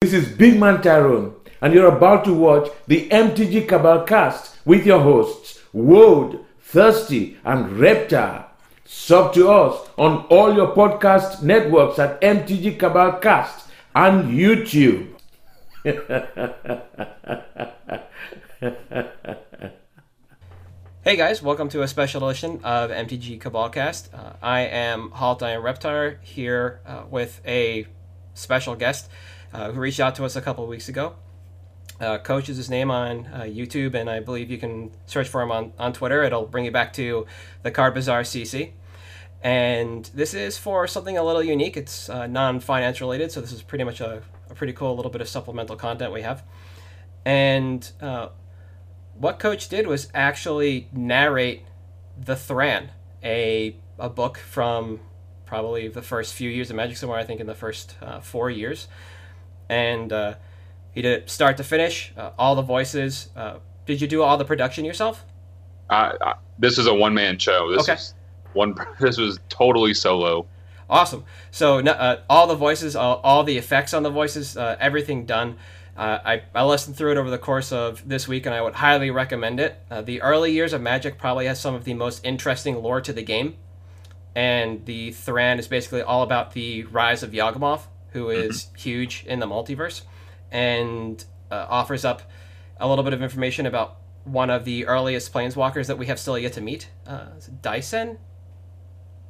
This is Big Man Tyrone, and you're about to watch the MTG Cabal cast with your hosts, Woad, Thirsty, and Reptar. Sub to us on all your podcast networks at MTG Cabal Cast and YouTube. Hey guys, welcome to a special edition of MTG Cabalcast. Uh, I am Haltine Reptar here uh, with a special guest uh, who reached out to us a couple weeks ago. Uh, Coach is his name on uh, YouTube, and I believe you can search for him on, on Twitter. It'll bring you back to the Card Bazaar CC. And this is for something a little unique. It's uh, non finance related, so this is pretty much a, a pretty cool little bit of supplemental content we have. And uh, what Coach did was actually narrate The Thran, a, a book from probably the first few years of Magic somewhere, I think in the first uh, four years. And uh, he did it start to finish, uh, all the voices. Uh, did you do all the production yourself? I, this is a one man show. This Okay. is one. This was totally solo. Awesome. So uh, all the voices, all, all the effects on the voices, uh, everything done. Uh, I, I listened through it over the course of this week, and I would highly recommend it. Uh, the early years of Magic probably has some of the most interesting lore to the game, and the Thran is basically all about the rise of Yawgmoth, who is huge in the multiverse, and uh, offers up a little bit of information about one of the earliest planeswalkers that we have still yet to meet. Uh, Dyson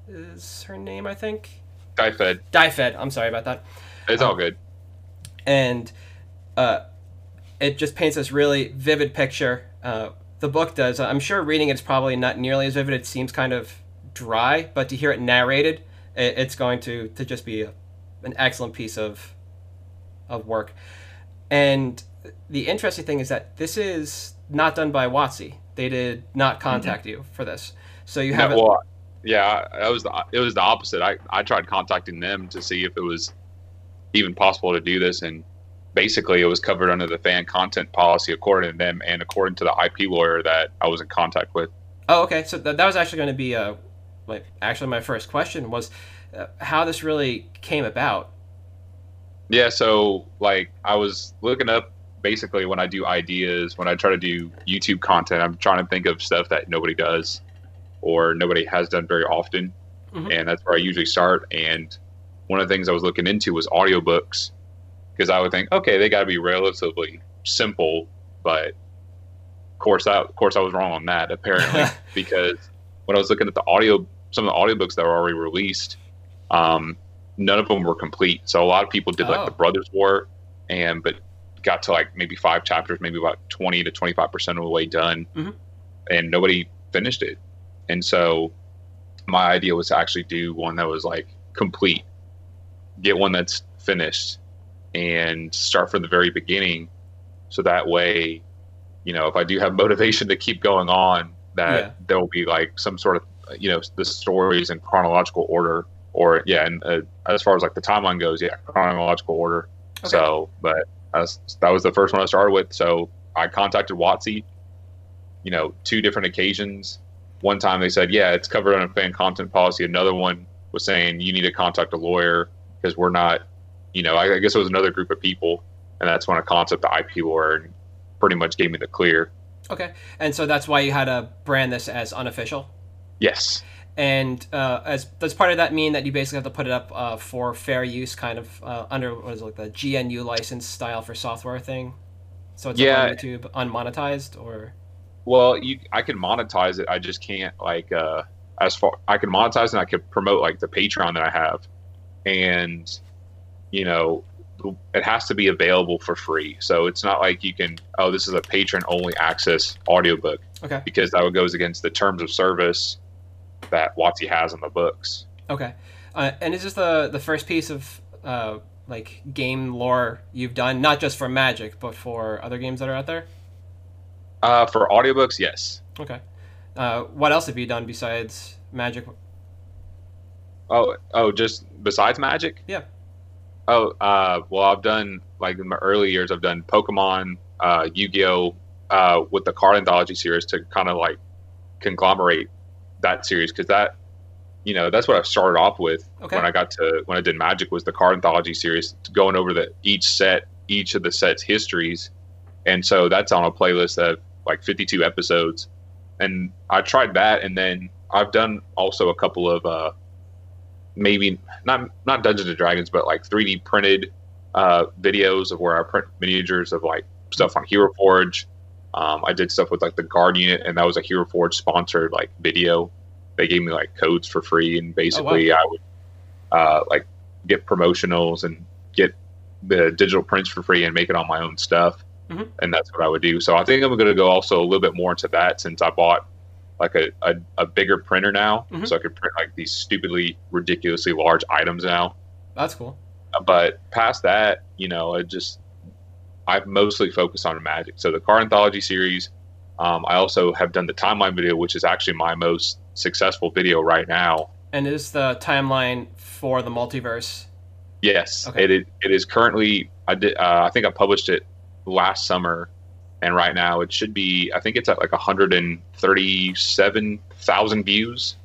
is her name, I think. Die fed. Dyfed. I'm sorry about that. It's all good. And uh, it just paints this really vivid picture. Uh, the book does. I'm sure reading it's probably not nearly as vivid. It seems kind of dry, but to hear it narrated, it, it's going to to just be a, an excellent piece of of work. And the interesting thing is that this is not done by WotC. They did not contact you for this, so you have it. well, yeah, that was the, it was the opposite. I, I tried contacting them to see if it was even possible to do this, and basically it was covered under the fan content policy according to them and according to the IP lawyer that I was in contact with. Oh, okay. So that, that was actually going to be uh, like actually my first question was how this really came about. Yeah, so like I was looking up basically when I do ideas, when I try to do YouTube content, I'm trying to think of stuff that nobody does or nobody has done very often. Mhm. And that's where I usually start. And one of the things I was looking into was audiobooks because I would think, okay, they got to be relatively simple, but of course, I, of course, I was wrong on that apparently because when I was looking at the audio, some of the audiobooks that were already released, um, none of them were complete. So a lot of people did like Oh. the Brothers War, and but got to like maybe five chapters, maybe about twenty to twenty five percent of the way done, Mhm. and nobody finished it. And so my idea was to actually do one that was like complete, get one that's finished, and start from the very beginning, so that way, you know, if I do have motivation to keep going on, that Yeah. there will be like some sort of you know the stories in chronological order or yeah and uh, as far as like the timeline goes yeah chronological order. Okay. so but that was the first one i started with. So i contacted WotC you know two different occasions. One time they said yeah it's covered under fan content policy. Another one was saying you need to contact a lawyer because we're not you know I, I guess it was another group of people and that's when i contacted the ip lawyer and pretty much gave me the clear. Okay, and so that's why you had to brand this as unofficial. yes And uh, as does part of that mean that you basically have to put it up uh, for fair use, kind of uh, under what is it, like the GNU license style for software thing? So it's Yeah. on YouTube unmonetized, or Well, you, I can monetize it. I just can't like uh, as far I can monetize and I could promote like the Patreon that I have, and you know, it has to be available for free. So it's not like you can oh this is a patron only access audiobook okay, because that goes against the terms of service that WotC has in the books. okay. Uh, and is this the the first piece of uh, like game lore you've done, not just for Magic, but for other games that are out there? Uh, for audiobooks, yes. Okay. Uh, what else have you done besides Magic? Oh, oh, just besides Magic? Yeah. Oh, uh, well, I've done like in my early years, I've done Pokemon, uh, Yu-Gi-Oh, uh, with the card anthology series to kind of like conglomerate that series because that, you know, that's what I started off with Okay. when I got to when I did Magic was the card anthology series, going over the each set each of the sets histories. And so that's on a playlist of like 52 episodes. And i tried that and then i've done also a couple of uh maybe not not dungeons and dragons but like 3d printed uh videos of where i print miniatures of like stuff on hero forge um, i did stuff with like the guard unit and that was a hero forge sponsored like video they gave me like codes for free and basically i would uh like get promotionals and get the digital prints for free and make it on my own stuff Mhm. and that's what i would do so i think i'm going to go also a little bit more into that since i bought like a, a, a bigger printer now Mhm. so i could print like these stupidly ridiculously large items now That's cool. but past that you know it just i've mostly focused on magic so the card anthology series um, i also have done the timeline video which is actually my most successful video right now And is the timeline for the multiverse? Yes, Okay. it, is, it is currently. I did. Uh, I think I published it last summer, and right now it should be. I think it's at like 137,000 views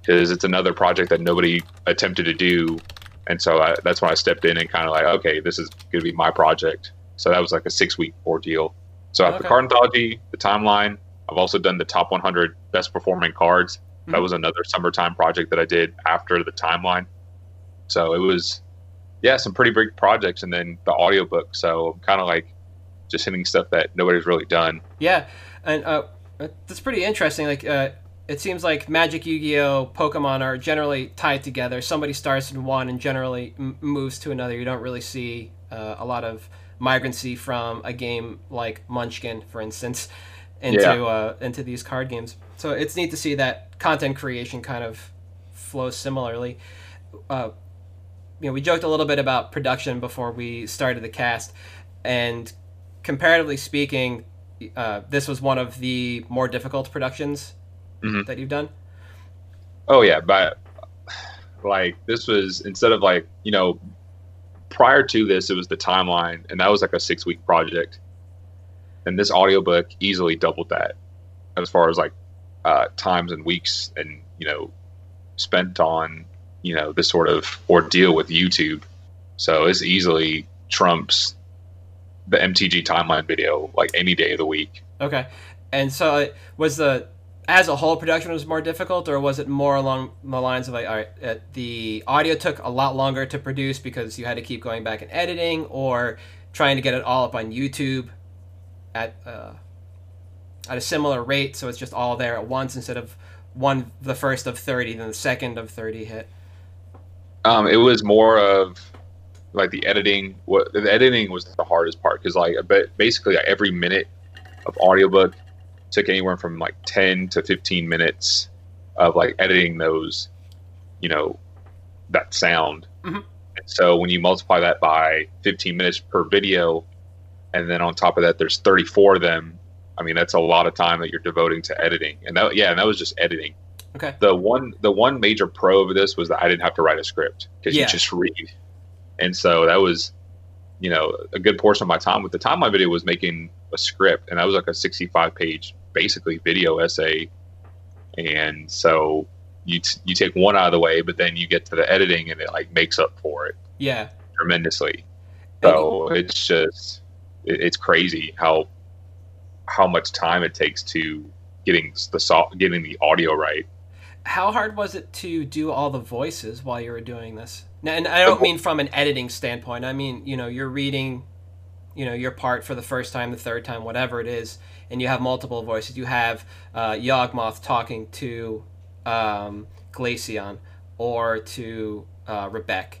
because it's another project that nobody attempted to do, and so I, that's when I stepped in and kind of like, okay, this is going to be my project. So that was like a six week ordeal. So after Okay. card anthology, the timeline. I've also done the top 100 best performing cards. That Mhm. was another summertime project that I did after the timeline. So it was, yeah, some pretty big projects, and then the audiobook. So I'm kind of like just hitting stuff that nobody's really done. Yeah, and uh, that's pretty interesting. Like, uh, it seems like Magic, Yu-Gi-Oh, Pokemon are generally tied together. Somebody starts in one and generally m- moves to another. You don't really see uh, a lot of migrancy from a game like Munchkin, for instance, into Yeah. uh, into these card games. So it's neat to see that content creation kind of flows similarly. Uh, you know, we joked a little bit about production before we started the cast, and comparatively speaking, uh, this was one of the more difficult productions Mhm. that you've done. Oh yeah, but like this was instead of like you know prior to this it was the timeline and that was like a six week project. And this audiobook easily doubled that as far as like uh, times and weeks and you know spent on you know this sort of ordeal with youtube. So this easily trumps the mtg timeline video like any day of the week. Okay, and so was the as a whole production was more difficult, or was it more along the lines of like, all right, uh, the audio took a lot longer to produce because you had to keep going back and editing, or trying to get it all up on YouTube at uh, at a similar rate, so it's just all there at once instead of one the first of thirty, then the second of thirty hit. Um, it was more of like the editing. What the editing was the hardest part because like ba- basically like, every minute of audiobook took anywhere from like ten to fifteen minutes of like editing those, you know, that sound. Mhm. And so when you multiply that by fifteen minutes per video, and then on top of that, there's thirty four of them. I mean, that's a lot of time that you're devoting to editing, and that yeah, and that was just editing Okay. the one the one major pro of this was that I didn't have to write a script because Yeah. you just read, and so that was, you know, a good portion of my time. With the time my video was making a script, and that was like a sixty-five page basically video essay, and so you t- you take one out of the way, but then you get to the editing, and it like makes up for it Yeah. tremendously. So it's just it, it's crazy how how much time it takes to getting the soft getting the audio right. How hard was it to do all the voices while you were doing this? Now, and I don't mean from an editing standpoint. I mean, you know, you're reading, you know, your part for the first time, the third time, whatever it is, and you have multiple voices. You have uh, Yawgmoth talking to um, Glacian or to uh, Rebecca.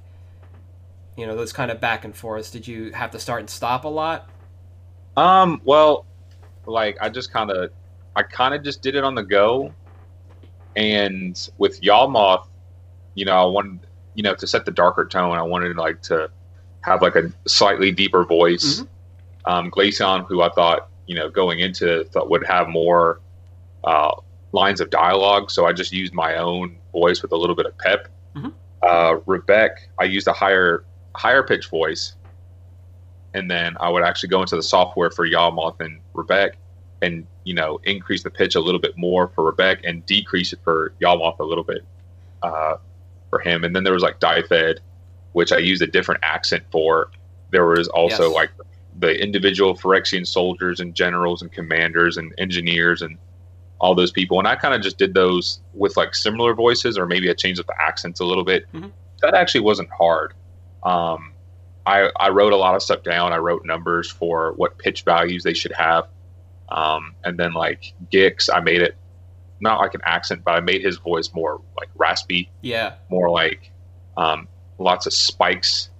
You know, those kind of back and forths. Did you have to start and stop a lot? Um, well, like I just kind of, I kind of just did it on the go, and with Yawgmoth, you know, I wanted, you know, to set the darker tone. I wanted like to have like a slightly deeper voice. Um, Glacian, who I thought, you know, going into thought would have more uh, lines of dialogue, so I just used my own voice with a little bit of pep. Mhm. Uh, Rebecca, I used a higher higher pitch voice, and then I would actually go into the software for Yawgmoth and Rebecca, and you know increase the pitch a little bit more for Rebecca and decrease it for Yawgmoth a little bit uh, for him. And then there was like Dyfed, which I used a different accent for, There was also Yes. like the individual Phyrexian soldiers and generals and commanders and engineers and all those people. And I kind of just did those with like similar voices, or maybe I changed up the accents a little bit. Mhm. That actually wasn't hard. Um, I, I wrote a lot of stuff down. I wrote numbers for what pitch values they should have. Um, and then like Gix, I made it not like an accent, but I made his voice more like raspy, Yeah. more like um, lots of spikes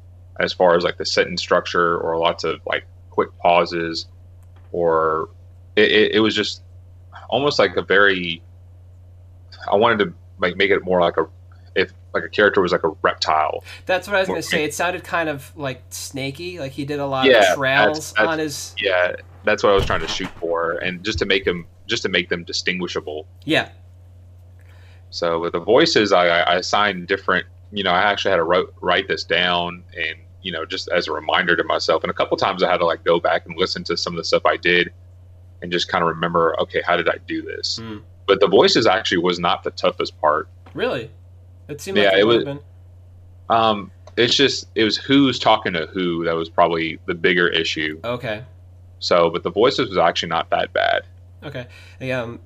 as far as like the sentence structure, or lots of like quick pauses, or it, it, it was just almost like a very. I wanted to like make it more like a if like a character was like a reptile. That's what I was going to say. It sounded kind of like snaky, like he did a lot Yeah, of trails on his. Yeah, that's what I was trying to shoot for, and just to make them just to make them distinguishable. Yeah. So with the voices, I, I assigned different. You know, I actually had to wrote, write this down, and you know, just as a reminder to myself. And a couple times I had to like go back and listen to some of the stuff I did, and just kind of remember, okay, how did I do this? Hmm. But the voices actually was not the toughest part. Really? It seemed Yeah, like it, it would was- have been. Um, it's just it was who's talking to who that was probably the bigger issue. Okay. So, but the voices was actually not that bad. Okay. Yeah, um,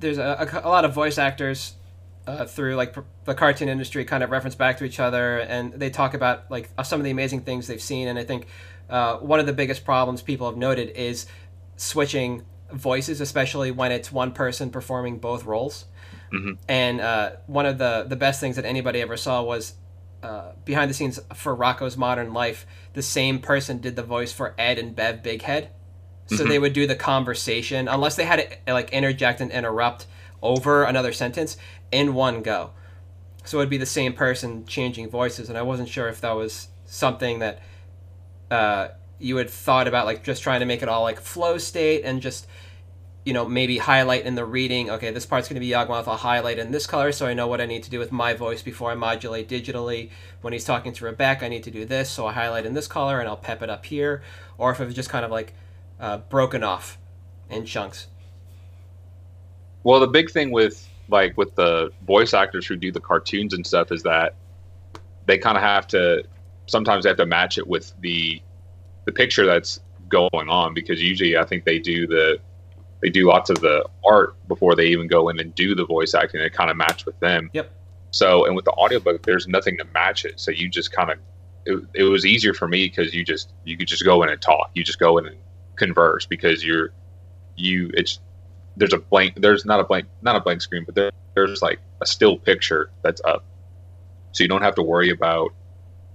there's a, a, a lot of voice actors uh, through like pr- the cartoon industry kind of reference back to each other, and they talk about like uh, some of the amazing things they've seen. And I think uh, one of the biggest problems people have noted is switching voices, especially when it's one person performing both roles. Mhm. And uh, one of the the best things that anybody ever saw was. Uh, behind the scenes for Rocko's Modern Life, the same person did the voice for Ed and Bev Bighead. So Mhm. they would do the conversation unless they had to like interject and interrupt over another sentence in one go. So it'd be the same person changing voices, and I wasn't sure if that was something that uh, you had thought about, like just trying to make it all like flow state and just you know maybe highlight in the reading. Okay, this part's going to be Yawgmoth. I'll highlight in this color so I know what I need to do with my voice before I modulate digitally. When he's talking to Rebecca, I need to do this, so I highlight in this color and I'll pep it up here. Or if it was just kind of like uh, broken off in chunks. Well, the big thing with like with the voice actors who do the cartoons and stuff is that they kind of have to sometimes they have to match it with the the picture that's going on because usually I think they do the they do lots of the art before they even go in and do the voice acting. It kind of match with them. Yep. So, and with the audiobook, there's nothing to match it. So you just kind of it, it was easier for me because you just you could just go in and talk. You just go in and converse because you're you it's there's a blank there's not a blank not a blank screen but there, there's like a still picture that's up. So you don't have to worry about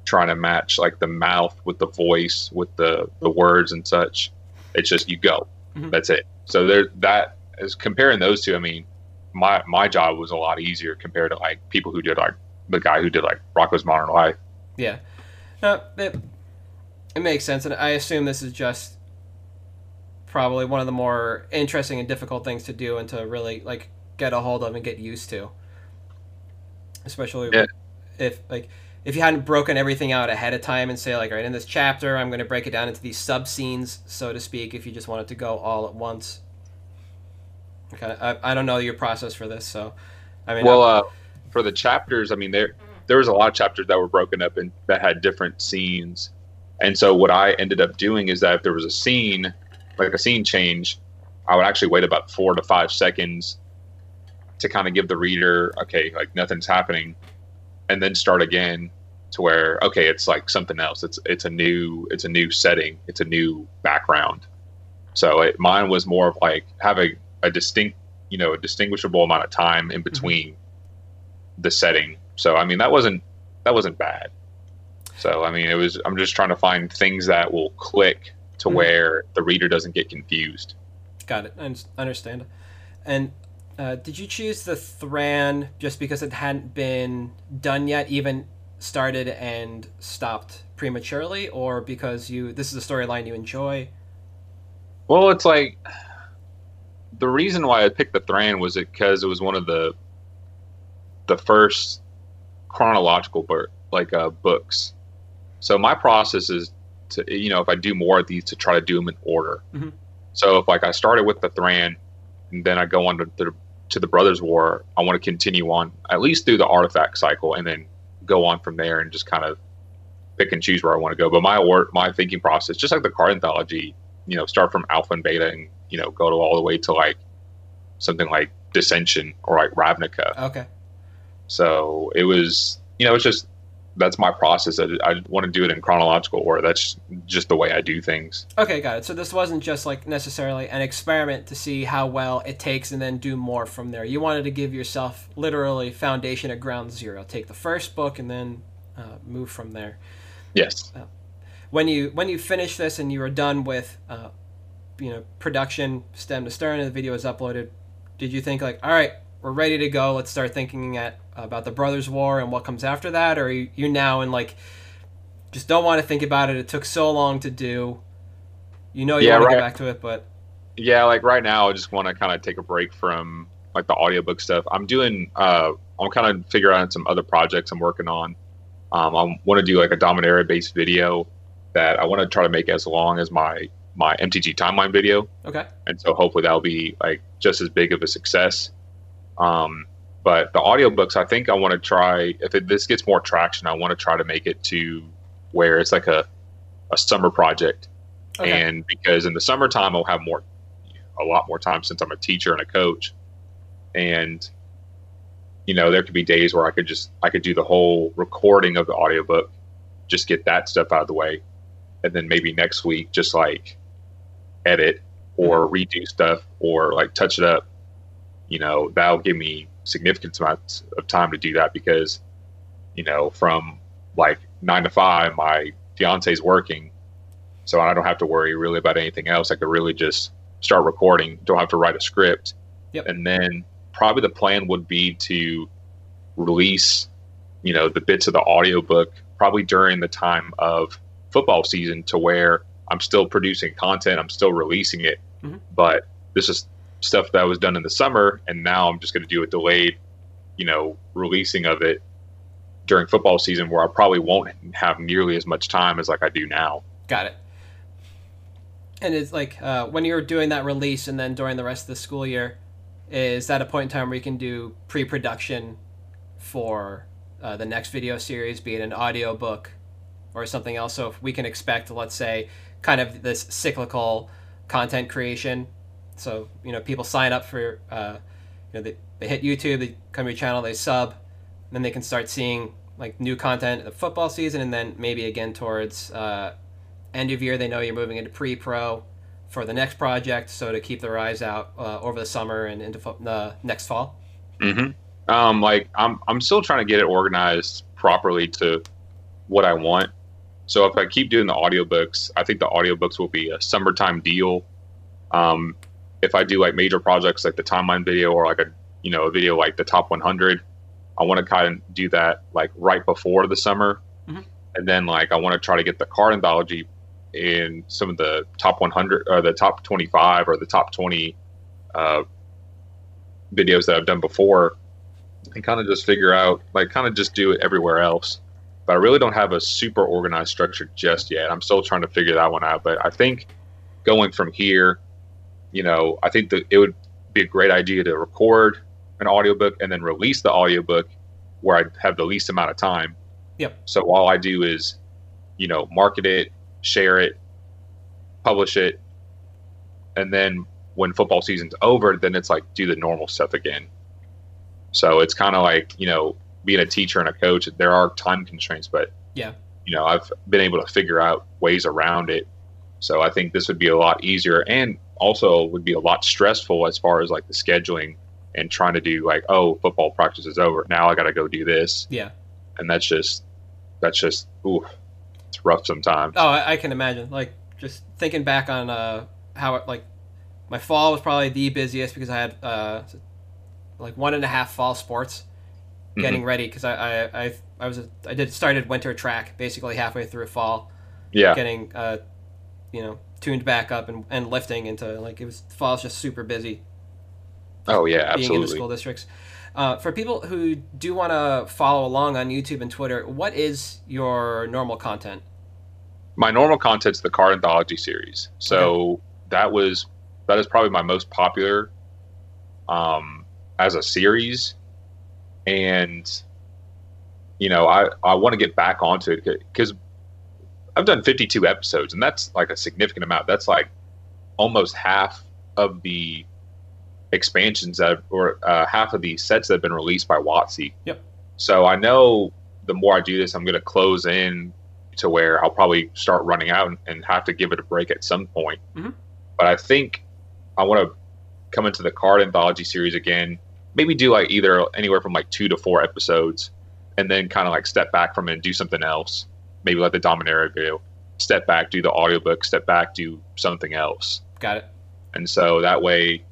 trying to match like the mouth with the voice with the the words and such. It's just you go. Mhm. that's it. So there that is comparing those two i mean my my job was a lot easier compared to like people who did like the guy who did like rocko's modern life. Yeah. No, it, it makes sense, and I assume this is just probably one of the more interesting and difficult things to do and to really like get a hold of and get used to. Especially Yeah. if like if you hadn't broken everything out ahead of time and say like, right, in this chapter, I'm going to break it down into these sub scenes, so to speak. If you just wanted to go all at once. Okay, I, I don't know your process for this, so I mean, well uh for the chapters i mean there there was a lot of chapters that were broken up and that had different scenes and so what i ended up doing is that if there was a scene like a scene change i would actually wait about four to five seconds to kind of give the reader okay like nothing's happening and then start again to where okay it's like something else. It's it's a new it's a new setting. It's a new background. So it, mine was more of like having a distinct you know a distinguishable amount of time in mm-hmm. between the setting. So i mean that wasn't that wasn't bad. So i mean it was i'm just trying to find things that will click to Mhm. where the reader doesn't get confused Got it. I understand. And uh, did you choose the Thran just because it hadn't been done yet, even started and stopped prematurely, or because you this is a storyline you enjoy? well it's like the reason why i picked the thran was it because it was one of the the first chronological book like uh books so my process is to you know if i do more of these to try to do them in order Mhm. so if like i started with the thran and then i go on to the to the brothers war i want to continue on at least through the artifact cycle and then go on from there and just kind of pick and choose where I want to go. But my work, my thinking process, just like the card anthology, you know, start from alpha and beta and you know go to all the way to like something like Dissension or like Ravnica. Okay. So it was, you know, it's just that's my process. I, I want to do it in chronological order. That's just the way I do things. Okay, got it. So this wasn't just like necessarily an experiment to see how well it takes and then do more from there. You wanted to give yourself literally foundation at ground zero. Take the first book and then uh, move from there. Yes. When you when you finish this and you are done with, uh, you know, production stem to stern and the video is uploaded, did you think like, all right, we're ready to go. Let's start thinking at about the Brothers War and what comes after that, or are you, you now and like just don't want to think about it. It took so long to do. You know you Yeah, want to right. get back to it, but Yeah, like right now, I just want to kind of take a break from like the audiobook stuff. I'm doing, uh, I'm kind of figuring out some other projects I'm working on. Um, I want to do like a Dominaria based video that I want to try to make as long as my my MTG timeline video. okay. and so hopefully that'll be like just as big of a success. Um, but the audiobooks, I think I want to try. If it, this gets more traction, I want to try to make it to where it's like a a summer project, Okay. and because in the summertime I'll have more, a lot more time since I'm a teacher and a coach, and you know there could be days where I could just I could do the whole recording of the audiobook, just get that stuff out of the way, and then maybe next week just like edit or mm-hmm. redo stuff or like touch it up, you know, that'll give me significant amounts of time to do that because, you know, from like nine to five, my fiance's working. So I don't have to worry really about anything else. I could really just start recording, don't have to write a script. Yep. And then probably the plan would be to release, you know, the bits of the audiobook probably during the time of football season to where I'm still producing content, I'm still releasing it, Mhm. but this is stuff that was done in the summer, and now I'm just going to do a delayed, you know, releasing of it during football season, where I probably won't have nearly as much time as like I do now. Got it. And it's like uh, when you're doing that release and then during the rest of the school year, is that a point in time where you can do pre-production for uh, the next video series, be it an audio book or something else? So if we can expect, let's say, kind of this cyclical content creation. So you know, people sign up for, uh, you know, they, they hit YouTube, they come to your channel, they sub, and then they can start seeing like new content the football season, and then maybe again towards uh, end of year they know you're moving into pre-pro for the next project so to keep their eyes out uh, over the summer and into fo- the next fall Mm-hmm. Um, like I'm, I'm still trying to get it organized properly to what I want. So if I keep doing the audiobooks, I think the audiobooks will be a summertime deal. Um, if I do like major projects like the timeline video or like a, you know, a video like the top 100, I want to kind of do that like right before the summer. Mhm. And then like I want to try to get the card anthology in some of the top 100 or the top 25 or the top 20 uh, videos that I've done before and kind of just figure out, like, kind of just do it everywhere else. But I really don't have a super organized structure just yet. I'm still trying to figure that one out. But I think going from here, you know, I think that it would be a great idea to record an audiobook and then release the audiobook where I have the least amount of time. Yep. So all I do is, you know, market it, share it, publish it, and then when football season's over, then it's like do the normal stuff again. So it's kind of like you know being a teacher and a coach. There are time constraints, but Yeah. you know I've been able to figure out ways around it. So I think this would be a lot easier, and also would be a lot stressful as far as like the scheduling and trying to do like oh football practice is over. Now I got to go do this, yeah. And that's just that's just ooh, it's rough sometimes. oh I, I can imagine. Like just thinking back on uh, how it like my fall was probably the busiest because i had uh, like one and a half fall sports getting ready because I, I I I was a, I did started winter track basically halfway through fall. Yeah, getting uh you know tuned back up and, and lifting into like it was fall's just super busy oh yeah, absolutely. being in the school districts. Uh, for people who do want to follow along on YouTube and Twitter, what is your normal content? my normal content's the card anthology series. So that was that is probably my most popular um, as a series, and you know I I want to get back onto it because I've done 52 episodes, and that's like a significant amount. That's like almost half of the expansions that, or uh, half of the sets that have been released by WotC. Yep. So I know the more I do this, I'm going to close in to where I'll probably start running out and, and have to give it a break at some point. Mhm. But I think I want to come into the card anthology series again. Maybe do like either anywhere from like two to four episodes, and then kind of like step back from it and do something else. Maybe like the Dominaria video. Step back, do the audiobook. Step back, do something else. Got it. And so that way,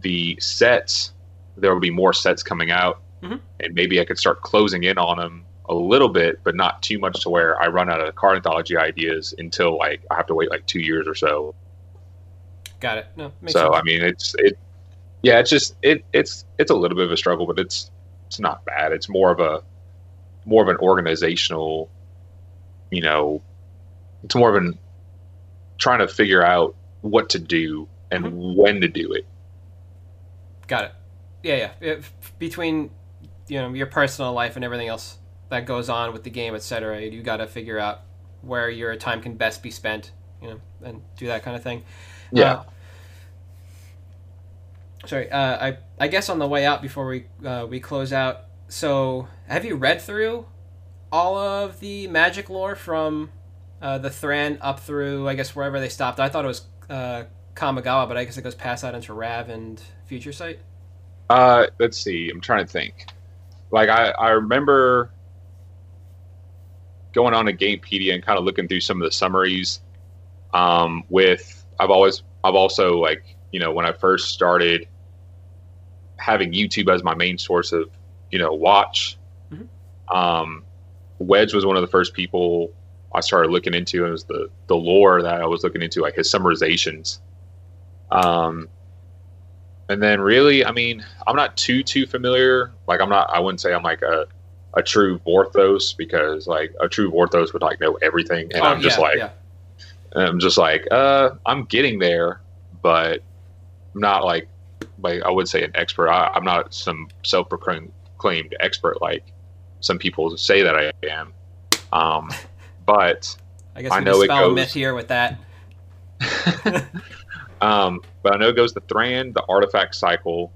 the sets there will be more sets coming out, Mhm. and maybe I could start closing in on them a little bit, but not too much to where I run out of card anthology ideas until like I have to wait like two years or so. Got it. No, makes so sense. I mean, it's it, yeah, it's just it it's it's a little bit of a struggle, but it's it's not bad. It's more of a more of an organizational, you know, it's more of an trying to figure out what to do and Mm-hmm. when to do it. Got it. Yeah, yeah. If, between you know your personal life and everything else that goes on with the game, etc., you got to figure out where your time can best be spent. You know, and do that kind of thing. Yeah. Uh, sorry. Uh, I I guess on the way out before we uh, we close out. So, have you read through all of the magic lore from uh, the Thran up through I guess wherever they stopped? I thought it was uh, Kamigawa, but I guess it goes past that into Rav and Future Sight. Uh, let's see. I'm trying to think. Like I, I remember going on to Gamepedia and kind of looking through some of the summaries. Um, with I've always I've also like you know when I first started having YouTube as my main source of you know watch. Mhm. Um, Wedge was one of the first people I started looking into, and it was the the lore that I was looking into, like his summarizations. Um, and then really, I mean, I'm not too too familiar. Like I'm not. I wouldn't say I'm like a a true Vorthos because like a true Vorthos would like know everything, and Oh, I'm just yeah, like yeah. I'm just like uh I'm getting there, but I'm not like like I would say an expert. I, I'm not some self-proclaimed expert like some people say that I am. Um, but I guess I we know it goes- myth here with that. Um, but I know it goes the Thran, the Artifact Cycle,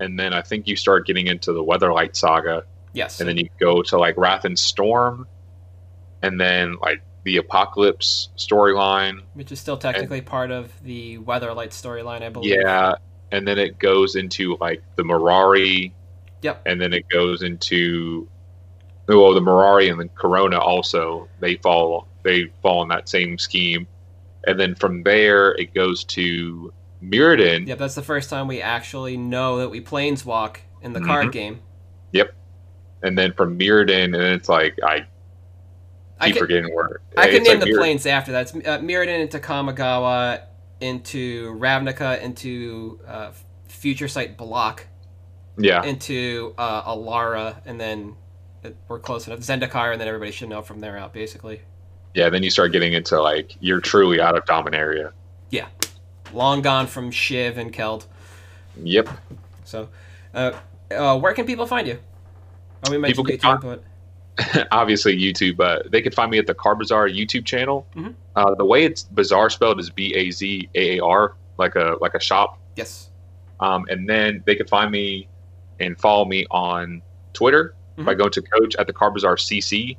and then I think you start getting into the Weatherlight Saga, Yes. and then you go to like Rath and Storm, and then like the Apocalypse storyline. which is still technically part of the Weatherlight storyline, I believe. Yeah, and then it goes into like the Mirari. Yep. And then it goes into well, the Mirari and the Karona also they fall they fall in that same scheme, and then from there it goes to Mirrodin. Yep, that's the first time we actually know that we planeswalk in the card Mhm. game. Yep, and then from Mirrodin, and it's like I I keep can, forgetting where I can name like the Mirrodin- planes after that. It's uh, Mirrodin into Kamigawa, into Ravnica, into uh, Future Sight Block, Yeah, into uh, Alara, and then we're close enough. Zendikar, and then everybody should know from there out, basically. yeah. Then you start getting into like you're truly out of Dominaria. Yeah, long gone from Shiv and Keld. Yep. So, uh, uh, where can people find you? Oh, we mentioned People YouTube, but obviously YouTube. Uh, they can find me at the Card Bazaar YouTube channel. Mhm. Uh, the way it's Bazaar spelled is B A Z A A R, like a like a shop. yes. Um, and then they can find me and follow me on Twitter by Mhm. going to Coach at the Card Bazaar CC.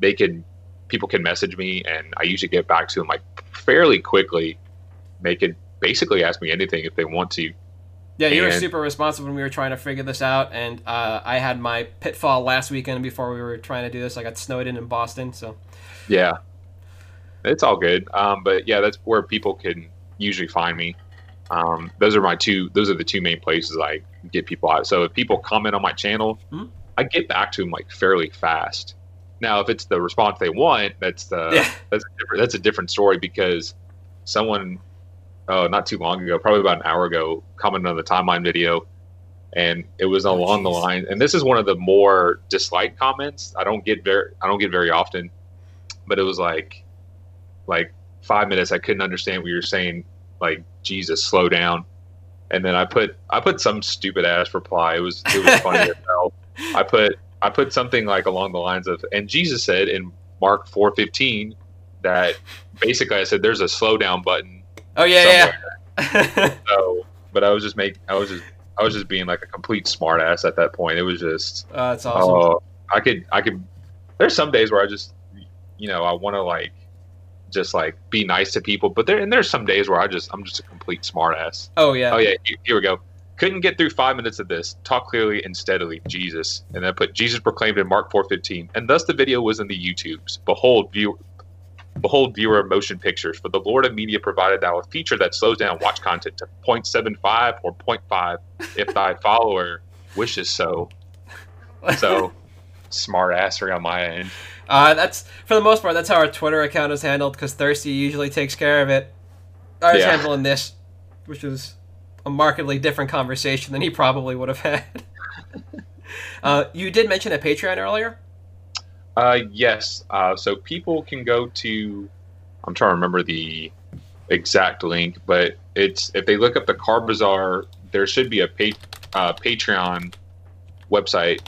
They can people can message me, and I usually get back to them like fairly quickly. They can basically ask me anything if they want to. Yeah, you were super responsive when we were trying to figure this out, and uh, I had my pitfall last weekend before we were trying to do this. I got snowed in in Boston, so Yeah, it's all good. Um, but yeah, that's where people can usually find me. Um, those are my two. Those are the two main places I get people out. So if people comment on my channel, Mhm. I get back to them like fairly fast. Now, if it's the response they want, that's the yeah, that's a different, that's a different story because someone, oh, not too long ago, probably about an hour ago, commented on the timeline video, and it was Oh, along the line. And this is one of the more disliked comments. I don't get very I don't get very often, but it was like, like five minutes. I couldn't understand what you were saying. Like Jesus, slow down. And then I put I put some stupid ass reply. It was it was funny as hell. I put I put something like along the lines of, and Jesus said in Mark 415 that basically I said there's a slowdown button. Oh yeah, somewhere. yeah. So, but I was just make I was just I was just being like a complete smartass at that point. It was just Oh, that's awesome. oh I could I could. There's some days where I just you know I want to like just like be nice to people, but there and there's some days where I just I'm just a complete smartass. oh yeah. Oh yeah, here, here we go. Couldn't get through five minutes of this. Talk clearly and steadily, Jesus. And then put Jesus proclaimed in Mark four fifteen. And thus the video was in the YouTubes. Behold, view, behold viewer motion pictures. For the Lord of Media provided thou a feature that slows down watch content to 0.75 or 0.5 if thy follower wishes so. So smart assery on my end. Uh, that's for the most part. That's how our Twitter account is handled because Thirsty usually takes care of it. I was Yeah. handling this, which is a markedly different conversation than he probably would have had. uh, you did mention a Patreon earlier. Uh, yes. Uh, so people can go to. I'm trying to remember the exact link, but it's if they look up the Card Bazaar, there should be a pa- uh, Patreon website.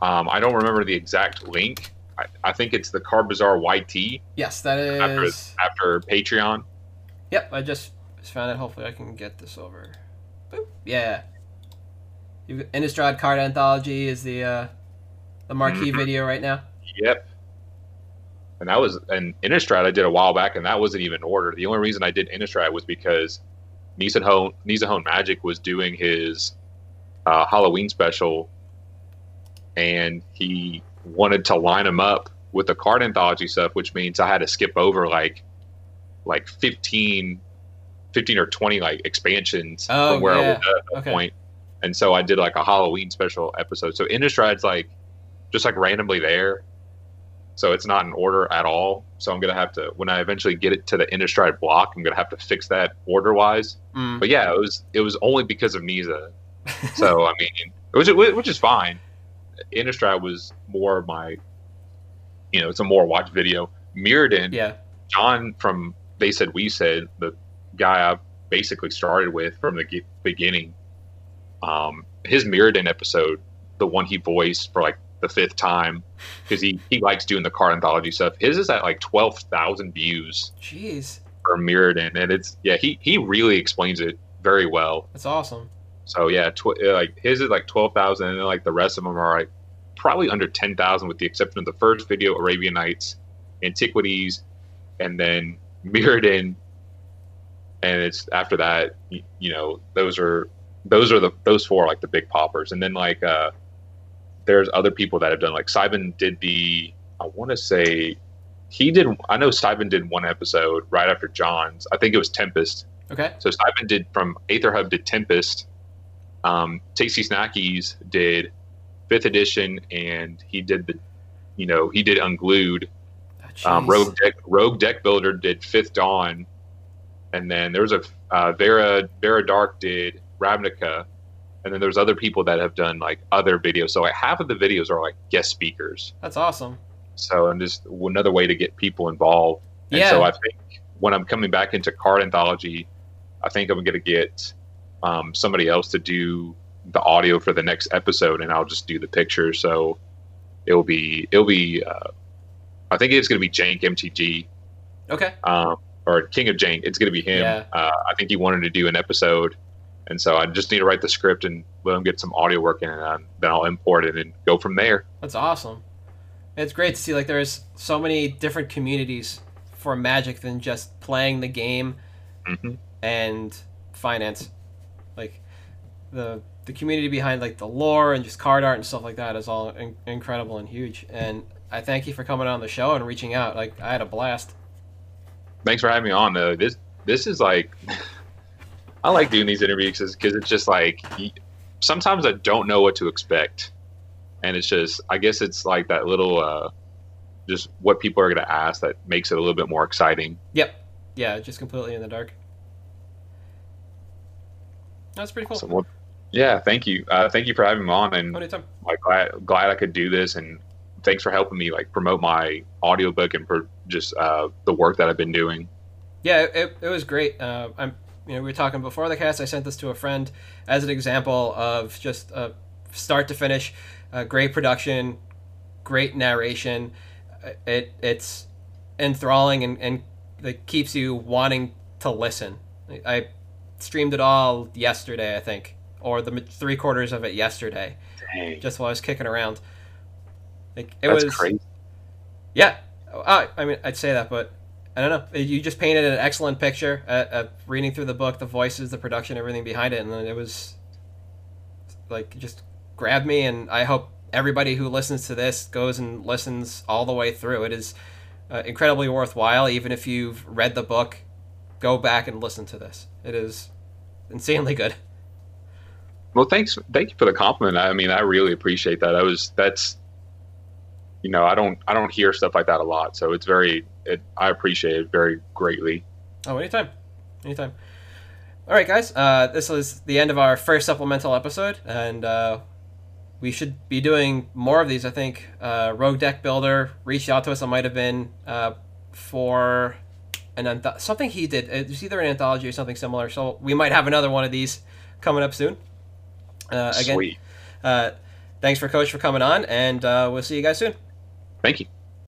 Um, I don't remember the exact link. I, I think it's the Card Bazaar YT Yes, that is after after Patreon. Yep, I just, found it. Hopefully, I can get this over. Boop. Yeah. You Innistrad Card Anthology is the uh, the marquee Mhm. video right now. Yep. And that was an Innistrad I did a while back, and that wasn't even ordered. The only reason I did Innistrad was because Nizzahon Nizzahon Magic was doing his uh, Halloween special, and he wanted to line them up with the card anthology stuff, which means I had to skip over like like 15, 15 or twenty like expansions Oh, from where I was at that Okay. point. And so I did like a Halloween special episode. So Innistrad's like just like randomly there. So it's not in order at all. So I'm gonna have to when I eventually get it to the Innistrad block, I'm gonna have to fix that order wise. Mm. But yeah, it was it was only because of Nisa. So I mean, it was which is fine. Innistrad was more my, you know, it's a more watched video. Mirrodin, yeah. John from They Said We Said, the guy I basically started with from the ge- beginning. Um, his Mirrodin episode, the one he voiced for like the fifth time, because he he likes doing the card anthology stuff. His is at like twelve thousand views Jeez, for Mirrodin, and it's yeah, he he really explains it very well. that's awesome. So yeah, tw- uh, like his is like twelve thousand, and then like the rest of them are like probably under ten thousand, with the exception of the first video, Arabian Nights, Antiquities, and then Mirrodin. And it's after that, you, you know, those are those are the those four are like the big poppers, and then like uh there's other people that have done like Simon did the I want to say he did I know Simon did one episode right after John's I think it was Tempest Okay. so Simon did from Aether Hub did Tempest. Um, Tasty Snackies did fifth edition, and he did the, you know, he did Unglued. Oh, Um. Rogue Deck Rogue Deck Builder did Fifth Dawn, and then there was a uh, Vera Vera Dark did Ravnica, and then there's other people that have done like other videos. So like half of the videos are like guest speakers. That's awesome. So and just another way to get people involved. And Yeah. so I think when I'm coming back into card anthology, I think I'm going to get um, somebody else to do the audio for the next episode, and I'll just do the picture. So it'll be it'll be. Uh, I think it's going to be Jank MTG Okay. um, or King of Jank. It's going to be him. Yeah. Uh, I think he wanted to do an episode, and so I just need to write the script and let him get some audio work in, and uh, then I'll import it and go from there. That's awesome. It's great to see like there's so many different communities for Magic than just playing the game hmm and finance. The the community behind like the lore and just card art and stuff like that is all in- incredible and huge. And I thank you for coming on the show and reaching out. Like I had a blast. thanks for having me on. Though this this is like I like doing these interviews because it's just like sometimes I don't know what to expect, and it's just I guess it's like that little uh, just what people are going to ask that makes it a little bit more exciting. Yep. Yeah, just completely in the dark. That's pretty cool. Yeah, thank you, uh, thank you for having me on, and like glad glad I could do this, and thanks for helping me like promote my audiobook and for just uh, the work that I've been doing. Yeah, it, it was great. Uh, I'm, you know, we were talking before the cast. I sent this to a friend as an example of just uh, start to finish, uh, great production, great narration. it it's enthralling and, and it keeps you wanting to listen. I streamed it all yesterday, I think, or the three quarters of it yesterday, Dang, just while I was kicking around. Like it that's was, crazy. yeah. Uh, I mean, I'd say that, but I don't know. You just painted an excellent picture. Uh, uh, reading through the book, the voices, the production, everything behind it, and then it was like just grabbed me. And I hope everybody who listens to this goes and listens all the way through. It is uh, incredibly worthwhile, even if you've read the book. Go back and listen to this. It is insanely good. Well, thanks. Thank you for the compliment. I mean, I really appreciate that. I was that's, you know, I don't I don't hear stuff like that a lot, so it's very. It, I appreciate it very greatly. Oh, anytime. Anytime. All right, guys. Uh, this is the end of our first supplemental episode, and uh, we should be doing more of these. I think uh, Rogue Deck Builder reached out to us. It might have been uh, for an anth- something he did. It was either an anthology or something similar. So we might have another one of these coming up soon. Uh, again, uh, thanks for Coach for coming on, and uh, we'll see you guys soon. Thank you.